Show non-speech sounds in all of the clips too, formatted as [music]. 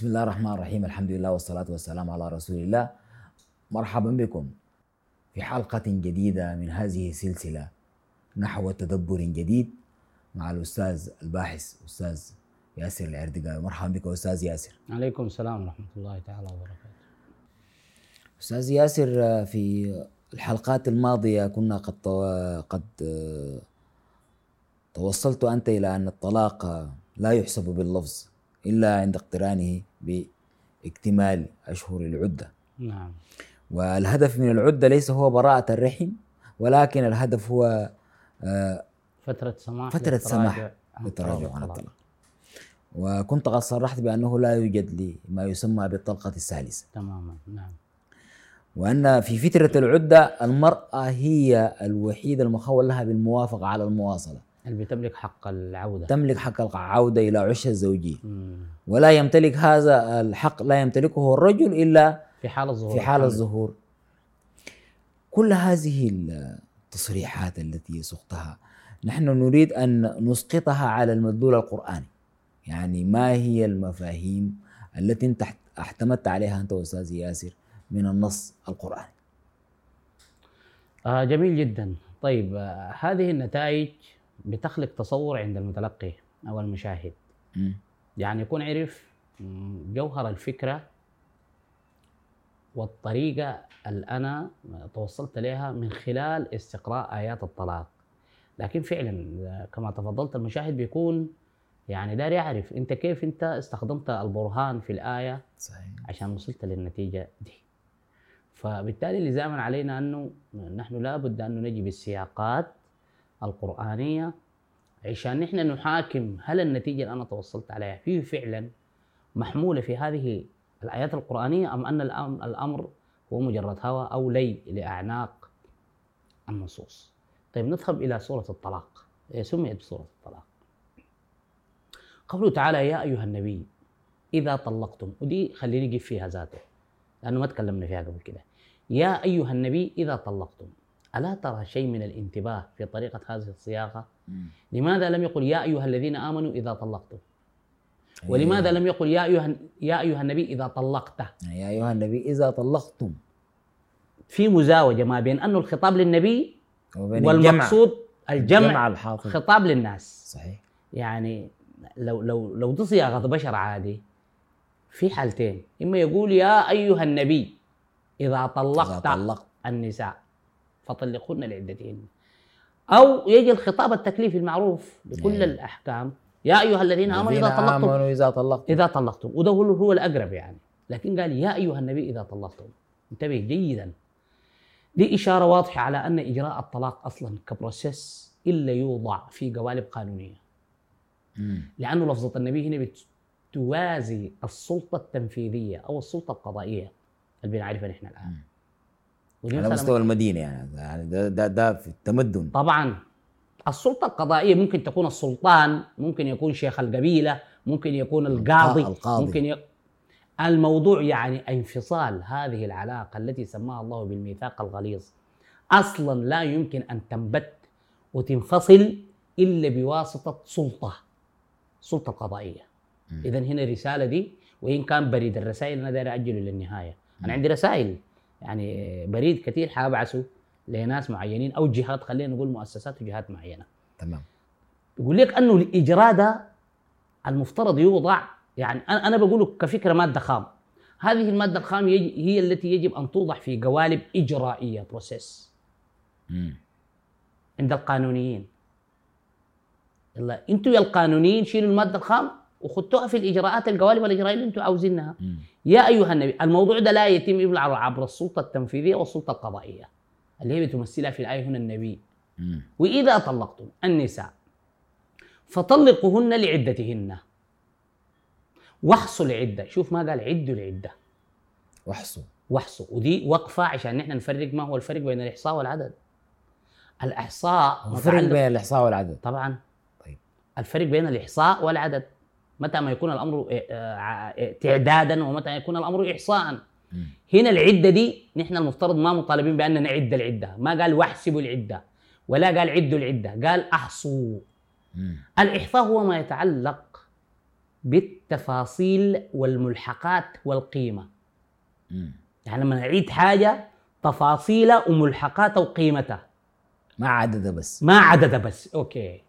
بسم الله الرحمن الرحيم الحمد لله والصلاة والسلام على رسول الله مرحبا بكم في حلقة جديدة من هذه السلسلة نحو تدبر جديد مع الأستاذ الباحث أستاذ ياسر العردقاوي مرحبا بك أستاذ ياسر عليكم السلام ورحمة الله تعالى وبركاته أستاذ ياسر في الحلقات الماضية كنا قد قد توصلت أنت إلى أن الطلاق لا يحسب باللفظ إلا عند اقترانه باكتمال أشهر العدة. نعم. والهدف من العدة ليس هو براءة الرحم ولكن الهدف هو آه، فترة سماح فترة سماح للتراجع عن الطلاق. وكنت قد صرحت بأنه لا يوجد لي ما يسمى بالطلقة الثالثة. تماما نعم. وأن في فترة العدة المرأة هي الوحيدة المخول لها بالموافقة على المواصلة. اللي بتملك حق العودة. تملك حق العودة إلى عش الزوجية ولا يمتلك هذا الحق لا يمتلكه الرجل إلا في حال الظهور. في حال الظهور. كل هذه التصريحات التي سقتها نحن نريد أن نسقطها على المدلول القرآني. يعني ما هي المفاهيم التي انت احتمدت عليها أنت أستاذ ياسر من النص القرآني؟ آه جميل جدا. طيب آه هذه النتائج بتخلق تصور عند المتلقي أو المشاهد م. يعني يكون عرف جوهر الفكرة والطريقة اللي أنا توصلت لها من خلال استقراء آيات الطلاق لكن فعلا كما تفضلت المشاهد بيكون يعني داري يعرف أنت كيف أنت استخدمت البرهان في الآية صحيح. عشان وصلت للنتيجة دي فبالتالي لزاما علينا أنه نحن لابد أن نجي بالسياقات القرآنية عشان نحن نحاكم هل النتيجة اللي أنا توصلت عليها فيه فعلا محمولة في هذه الآيات القرآنية أم أن الأمر هو مجرد هوى أو لي لأعناق النصوص؟ طيب نذهب إلى سورة الطلاق. هي سميت بسورة الطلاق. قوله تعالى يا أيها النبي إذا طلقتم ودي خليني نجيب فيها ذاته لأنه ما تكلمنا فيها قبل كده. يا أيها النبي إذا طلقتم ألا ترى شيء من الانتباه في طريقة هذه الصياغة؟ لماذا لم يقل يا أيها الذين آمنوا إذا طلقتم؟ أيوة. ولماذا لم يقل يا أيها يا أيها النبي إذا طلقت؟ يا أيها النبي إذا طلقتم. في مزاوجة ما بين أنه الخطاب للنبي والمقصود الجمع, الجمع خطاب للناس. صحيح. يعني لو لو لو دي صياغة بشر عادي في حالتين. إما يقول يا أيها النبي إذا طلقت, إذا طلقت. النساء. فطلقهن لعدتهن أو يجي الخطاب التكليفي المعروف بكل يعني. الأحكام. يا أيها الذين آمنوا إذا طلقتم آمنوا إذا طلقتم. إذا طلقتم. وده هو الأقرب يعني. لكن قال يا أيها النبي إذا طلقتم. انتبه جيدا. دي إشارة واضحة على أن إجراء الطلاق أصلا كبروسيس إلا يوضع في قوالب قانونية. لأنه لفظة النبي هنا بتوازي السلطة التنفيذية أو السلطة القضائية. اللي بنعرفها نحن الآن. على مستوى المدينة يعني. يعني ده, ده, ده في التمدن. طبعا. السلطة القضائية ممكن تكون السلطان ممكن يكون شيخ القبيلة ممكن يكون القاضي, القاضي. ممكن ي... الموضوع يعني انفصال هذه العلاقة التي سماها الله بالميثاق الغليظ. أصلا لا يمكن أن تنبت وتنفصل إلا بواسطة سلطة سلطة قضائية. اذا هنا الرساله دي وإن كان بريد الرسائل أنا داير أجله للنهاية. أنا عندي رسائل. يعني بريد كثير حابعثه لناس معينين أو جهات خلينا نقول مؤسسات وجهات معينة. تمام. يقول لك أنه الإجراء ده المفترض يوضع يعني أنا بقوله كفكرة مادة خام. هذه المادة الخام هي التي يجب أن توضع في قوالب إجرائية process عند القانونيين. يلا أنتوا يا القانونيين شيلوا المادة الخام؟ وخدتوها في الإجراءات القوالب الاجرائيه اللي أنتم عاوزينها. يا أيها النبي الموضوع ده لا يتم إلا عبر السلطة التنفيذية والسلطة القضائية اللي هي بتمثلها في الآية هنا النبي. مم. وإذا طلقتم النساء فطلقوهن لعدتهن. واحصوا العدة. شوف ما قال عدوا العدة. واحصوا. واحصوا. ودي وقفة عشان نحن نفرق ما هو الفرق بين الإحصاء والعدد. الإحصاء الفرق بين الإحصاء والعدد. طبعا. طيب. الفرق بين الإحصاء والعدد. متى ما يكون الأمر آه، آه، تعدادا ومتى يكون الأمر احصاء. هنا العدة دي نحن المفترض ما مطالبين بأن نعد العدة. ما قال واحسبوا العدة ولا قال عدوا العدة قال أحصوا. الإحصاء هو ما يتعلق بالتفاصيل والملحقات والقيمة. مم. يعني لما نعيد حاجة تفاصيلها وملحقاتها وقيمتها ما عدد بس. ما عددها بس. أوكي.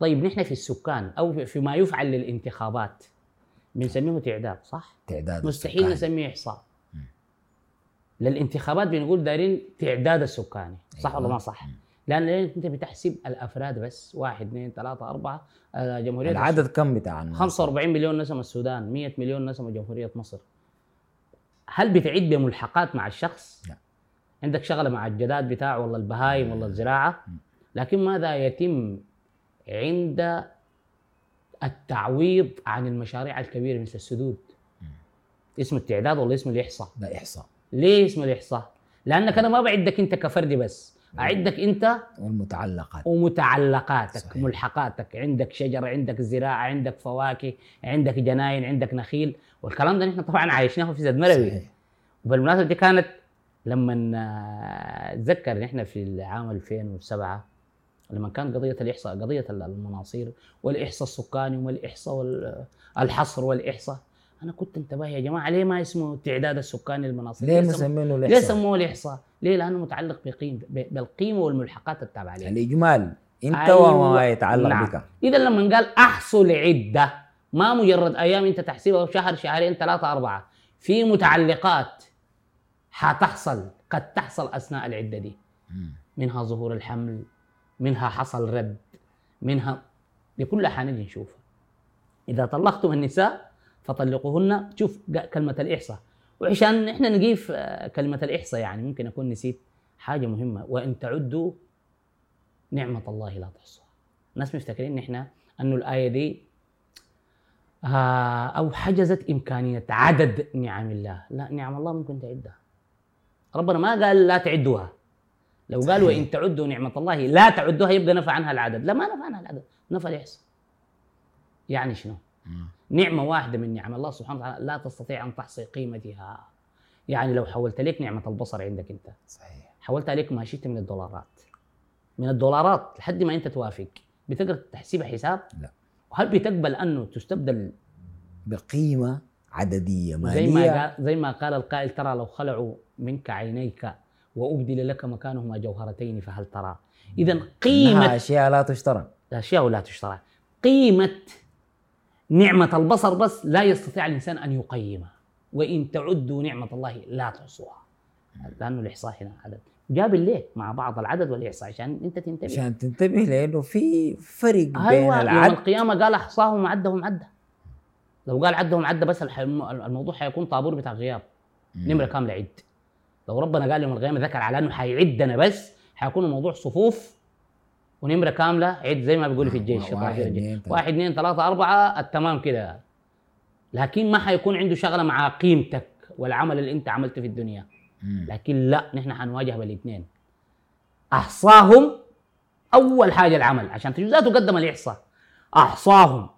طيب نحن في السكان في- فيما يفعل للانتخابات بنسميه تعداد صح؟ تعداد مستحيل السكان. نسميه إحصاء مم. للانتخابات بنقول دايرين تعداد السكاني صح أيوة. ولا ما صح؟ لأن أنت بتحسب الأفراد بس واحد اثنين ثلاثة أربعة آه، جمهورية العدد كم بتاع الناس؟ 45 مليون نسمة السودان 100 مليون نسمة جمهورية مصر هل بتعد بملحقات مع الشخص؟ لا. عندك شغلة مع الجداد بتاعه والله البهايم والله الزراعة لكن ماذا يتم عند التعويض عن المشاريع الكبيرة مثل السدود اسم التعداد ولا اسم الإحصاء؟ لا إحصاء ليه اسم الإحصاء؟ لأنك أنا ما بعدك أنت كفردي بس أعدك أنت والمتعلقات ومتعلقاتك صحيح. ملحقاتك عندك شجر عندك زراعة عندك فواكه عندك جناين عندك نخيل والكلام ده نحن طبعا عايشناه في زد مروي. وبالمناسبة دي كانت لما آه، أتذكر نحن في العام 2007 لما كان قضية الإحصاء قضية المناصير والإحصاء السكاني والإحصاء والحصر والإحصاء أنا كنت انتبه يا جماعة ليه ما اسمه التعداد السكاني للمناصير؟ ليه سم- مسمينه ليه الإحصاء؟ سموه الإحصاء؟ ليه؟ لأنه متعلق بقيم ب- بالقيمة والملحقات التابعة عليه الإجمال انت أيوة. وما يتعلق نعم. بك اذا لما قال أحصل عدة ما مجرد أيام أنت تحسبها شهر شهرين ثلاثة أربعة في متعلقات حتحصل قد تحصل أثناء العدة دي. منها ظهور الحمل منها حصل رد منها كلها حنجي نشوفها. إذا طلقتم النساء فطلقوهن. شوف كلمة الإحصاء. وعشان إحنا نقيف آه، كلمة الإحصاء يعني ممكن أكون نسيت حاجة مهمة. وإن تعدوا نعمة الله لا تحصوها الناس مفتكرين إحنا أنه الآية دي آه، أو حجزت إمكانية عدد نعم الله. لا نعم الله ممكن تعدها. ربنا ما قال لا تعدوها. لو قال. وان تعدوا نعمة الله لا تعدوها يبقى نفى عنها العدد. لا ما نفى عنها العدد نفى الاحصاء يعني شنو. نعمة واحدة من نعم الله سبحانه وتعالى لا تستطيع أن تحصي قيمتها. يعني لو حولت لك نعمة البصر عندك أنت صحيح. حولتها لك ما شئت من الدولارات. من الدولارات لحد ما أنت توافق. بتقدر تحسبها حساب؟ لا. وهل بتقبل أنه تستبدل؟ بقيمة عددية زي مالية؟ ما قال زي ما قال القائل ترى لو خلعوا منك عينيك وأبدل لك مكانهما جوهرتين فهل ترى؟ اذا إنها قيمه أشياء لا تشترى. الاشياء لا تشترى. قيمة نعمة البصر بس لا يستطيع الإنسان أن يقيمها وإن تعدوا نعمة الله لا تحصوها. لأنه الإحصاء هنا عدد. جاب الليل مع بعض العدد والإحصاء عشان أنت تنتبه. عشان تنتبه لأنه في فرق بين أيوه يوم العد القيامة قال أحصاهم عدهم عده لو قال عدهم عدة بس الموضوع حيكون طابور بتاع غياب. مم. نمرة كاملة عد. لو ربنا قال يوم القيامة ذكر على أنه حيعدنا بس حيكون الموضوع صفوف ونمرة كاملة عد زي ما بيقولوا في الجيش [laughs] واحد،. اثنين، ثلاثة. واحد اثنين ثلاثة أربعة التمام كده لكن ما حيكون عنده شغلة مع قيمتك والعمل اللي أنت عملته في الدنيا مم. لكن لا نحن حنواجه بالاثنين أحصاهم أول حاجة العمل عشان تجوزاته قدم الإحصاء أحصاهم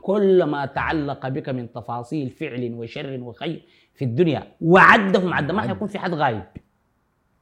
كل ما تعلق بك من تفاصيل فعل وشر وخير في الدنيا وعدهم عد ما حيكون في حد غايب.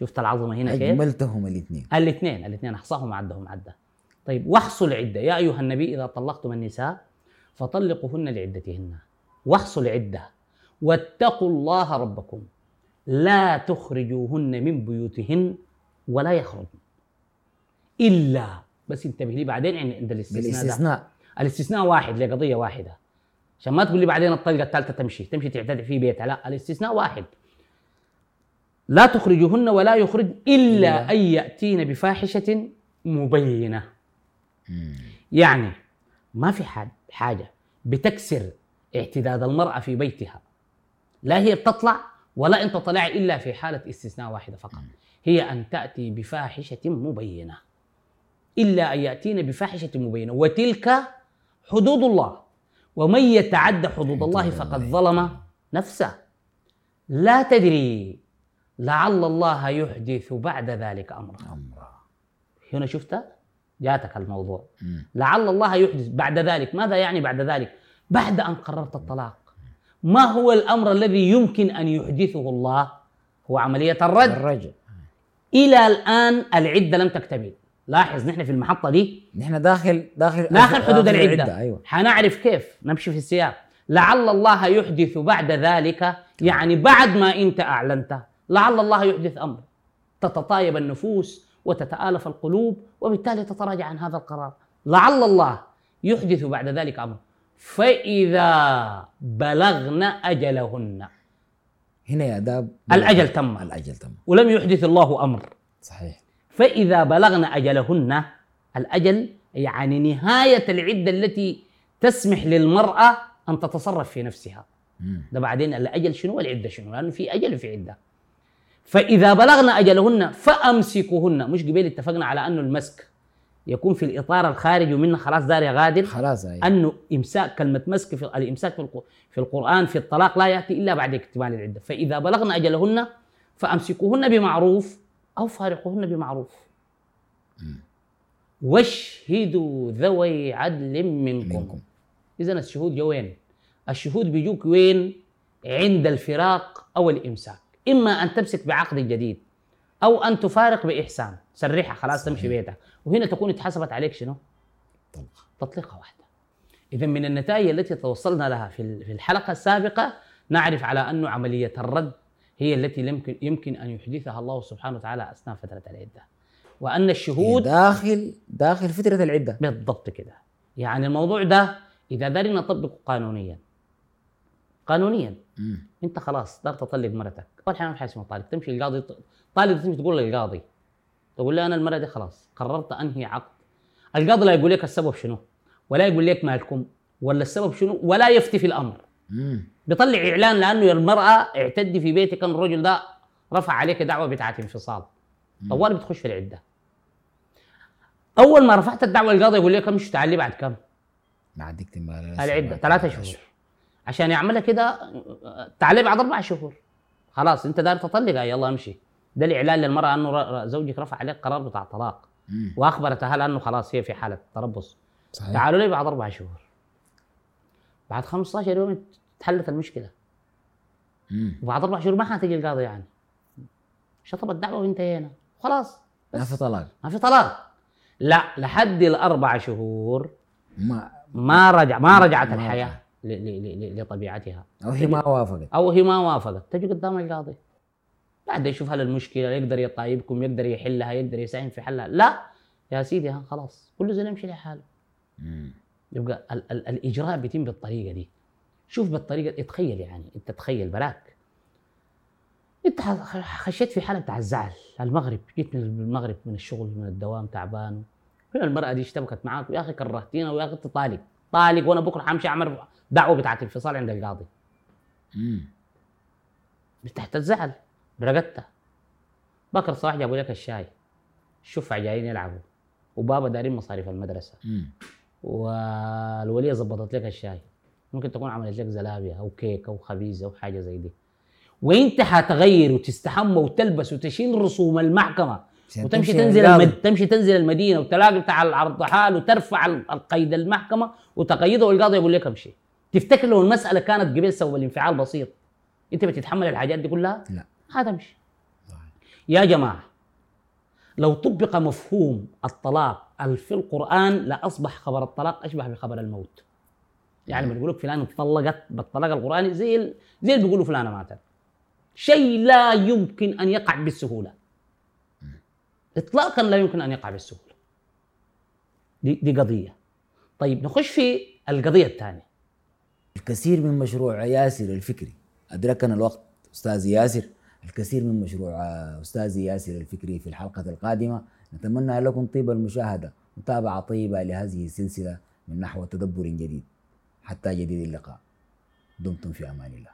شفت العظمة هنا كيف؟ أجملتهم الاثنين. الاثنين الاثنين. أحصاهم عدهم عدة. طيب واحصوا العدة. يا أيها النبي إذا طلقتم النساء فطلقوهن لعدتهن. واحصوا العدة. واتقوا الله ربكم. لا تخرجوهن من بيوتهن ولا يخرجن. إلا بس انتبه لي بعدين عند الاستثناء ده. الاستثناء واحد لقضية واحدة. عشان ما تقول لي بعدين الطلقة الثالثة تمشي تمشي تعتدي في بيتها لا الاستثناء واحد. لا تخرجوهن ولا يخرج إلا إلا. أن يأتين بفاحشة مبينة. يعني ما في حد حاجة بتكسر اعتداد المرأة في بيتها. لا هي بتطلع ولا أنت طلع إلا في حالة استثناء واحدة فقط. هي أن تأتي بفاحشة مبينة. إلا أن يأتين بفاحشة مبينة. وتلك حدود الله. ومن يتعد حدود الله فقد ظلم نفسه. لا تدري لعل الله يحدث بعد ذلك أمرا. هنا شفت؟ جاتك الموضوع. لعل الله يحدث بعد ذلك. ماذا يعني بعد ذلك؟ بعد أن قررت الطلاق. ما هو الأمر الذي يمكن أن يحدثه الله؟ هو عملية الرد. الرجل. إلى الآن العدة لم تكتمل. لاحظ نحن في المحطة دي؟ نحن داخل داخل داخل حدود العدة. أيوه. حنعرف كيف نمشي في السياق. لعل الله يحدث بعد ذلك يعني بعد ما أنت أعلنت. لعل الله يحدث أمر. تتطايب النفوس وتتآلف القلوب وبالتالي تتراجع عن هذا القرار. لعل الله يحدث بعد ذلك أمر. فإذا بلغن أجلهن. هنا يا داب الأجل تم. الأجل تم. ولم يحدث الله أمر. صحيح. فإذا بلغن أجلهن الأجل يعني نهاية العدة التي تسمح للمرأة أن تتصرف في نفسها. ده بعدين الأجل شنو؟ والعدة شنو؟ لأنه في أجل وفي عدة. فإذا بلغن أجلهن فأمسكوهن. مش قبل اتفقنا على أنه المسك يكون في الإطار الخارجي ومنه خلاص دار يا غادر. خلاص أيوة. أنه إمساك كلمة مسك في الإمساك في القرآن في الطلاق لا يأتي إلا بعد اكتمال العدة. فإذا بلغن أجلهن فأمسكوهن بمعروف. أو فارقوهن بمعروف. واشهدوا ذوي عدل منكم, منكم إذا الشهود جو وين؟ الشهود بيجوك وين؟ عند الفراق أو الإمساك إما أن تمسك بعقد جديد أو أن تفارق بإحسان سرحها خلاص صحيح. تمشي بيتك وهنا تكون اتحسبت عليك شنو؟ طلقة تطليقة واحدة إذا من النتائج التي توصلنا لها في في الحلقة السابقة نعرف على أن عملية الرد هي التي يمكن يمكن أن يحدثها الله سبحانه وتعالى أثناء فترة العدة. وأن الشهود داخل داخل فترة العدة. بالضبط كده. يعني الموضوع ده إذا دارين نطبقه قانونيا. قانونيا. مم. أنت خلاص دار تطلق مرتك. أول حاجة ما في حاجة اسمها طالق. تمشي القاضي طالق تمشي تقول للقاضي. تقول له أنا المرة دي خلاص قررت أنهي عقد. القاضي لا يقول لك السبب شنو؟ ولا يقول لك مالكم. ولا السبب شنو؟ ولا يفتي في الأمر. مم. بيطلع إعلان لأنه المرأة اعتدي في بيتك أن الرجل ده رفع عليك دعوة بتاعت انفصال. طوال بتخش في العدة. أول ما رفعت الدعوة القاضي يقول لك امشي تعالي بعد كم؟ بعد اكتمال العدة ثلاثة شهور. عشان يعملها كده تعالي بعد أربع شهور. خلاص أنت داير تطلقها يلا امشي. ده الإعلان للمرأة أنه زوجك رفع عليك قرار بتاع طلاق. واخبرت اهلها انه خلاص هي في حالة تربص. صحيح. تعالوا لي بعد أربع شهور. بعد 15 يوم تحلت المشكلة. مم. وبعد أربع شهور ما حتجي القاضي يعني. شطب الدعوة وانتهينا. خلاص. ما في طلاق. ما في طلاق. لا لحد الأربع شهور ما ما رجع ما رجعت ما الحياة رجع. ل- ل- ل- لطبيعتها. أو هي ما وافقت. أو هي ما وافقت. تجي قدام القاضي. بعد يشوف هل المشكلة يقدر يطايبكم يقدر يحلها يقدر يساهم في حلها. لا. يا سيدي ها خلاص. كل زول يمشي لحاله. يبقى ال- ال- الإجراء بيتم بالطريقة دي. شوف بالطريقة تخيل يعني أنت تخيل براك. أنت خشيت في حالة بتاع الزعل. المغرب جيت من المغرب من الشغل من الدوام تعبان. هنا المرأة دي اشتبكت معاك؟ يا أخي كرهتينا ويا أخي انت طالق طالق وأنا بكرة حمشي أعمل دعوة بتاعت انفصال عند القاضي. تحت الزعل برقدتها بكر صباح جابوا لك الشاي. الشفع جايين يلعبوا. وبابا دارين مصاريف المدرسة. والولية ظبطت لك الشاي. ممكن تكون عملت لك زلابيا أو كيك أو خبيز أو حاجة زي دي وانت حتغير وتستحمى وتلبس وتشيل رسوم المحكمة وتمشي تمشي تنزل. المد... تمشي تنزل المدينة وتلاقي بتاع العرض حال وترفع ال- القيد المحكمة وتقيده والقاضي يقول لك امشي تفتكر لو المسألة كانت قبل سبب الانفعال بسيط أنت بتتحمل الحاجات دي كلها؟ لا هتمشي. يا جماعة لو طبق مفهوم الطلاق ال- في القرآن لأصبح خبر الطلاق أشبه بخبر الموت يعني بنقول لك فلان اتطلقت بالطلاق القراني زي زي اللي بيقولوا فلانة ماتت. شيء لا يمكن أن يقع بالسهولة. اطلاقا لا يمكن أن يقع بالسهولة. دي دي قضية. طيب نخش في القضية الثانية. الكثير من مشروع ياسر الفكري. أدركنا الوقت أستاذ ياسر. الكثير من مشروع أستاذ ياسر الفكري في الحلقة القادمة. نتمنى لكم طيب المشاهدة متابعة طيبة لهذه السلسلة من نحو تدبر جديد. حتى جديد اللقاء. دمتم في أمان الله.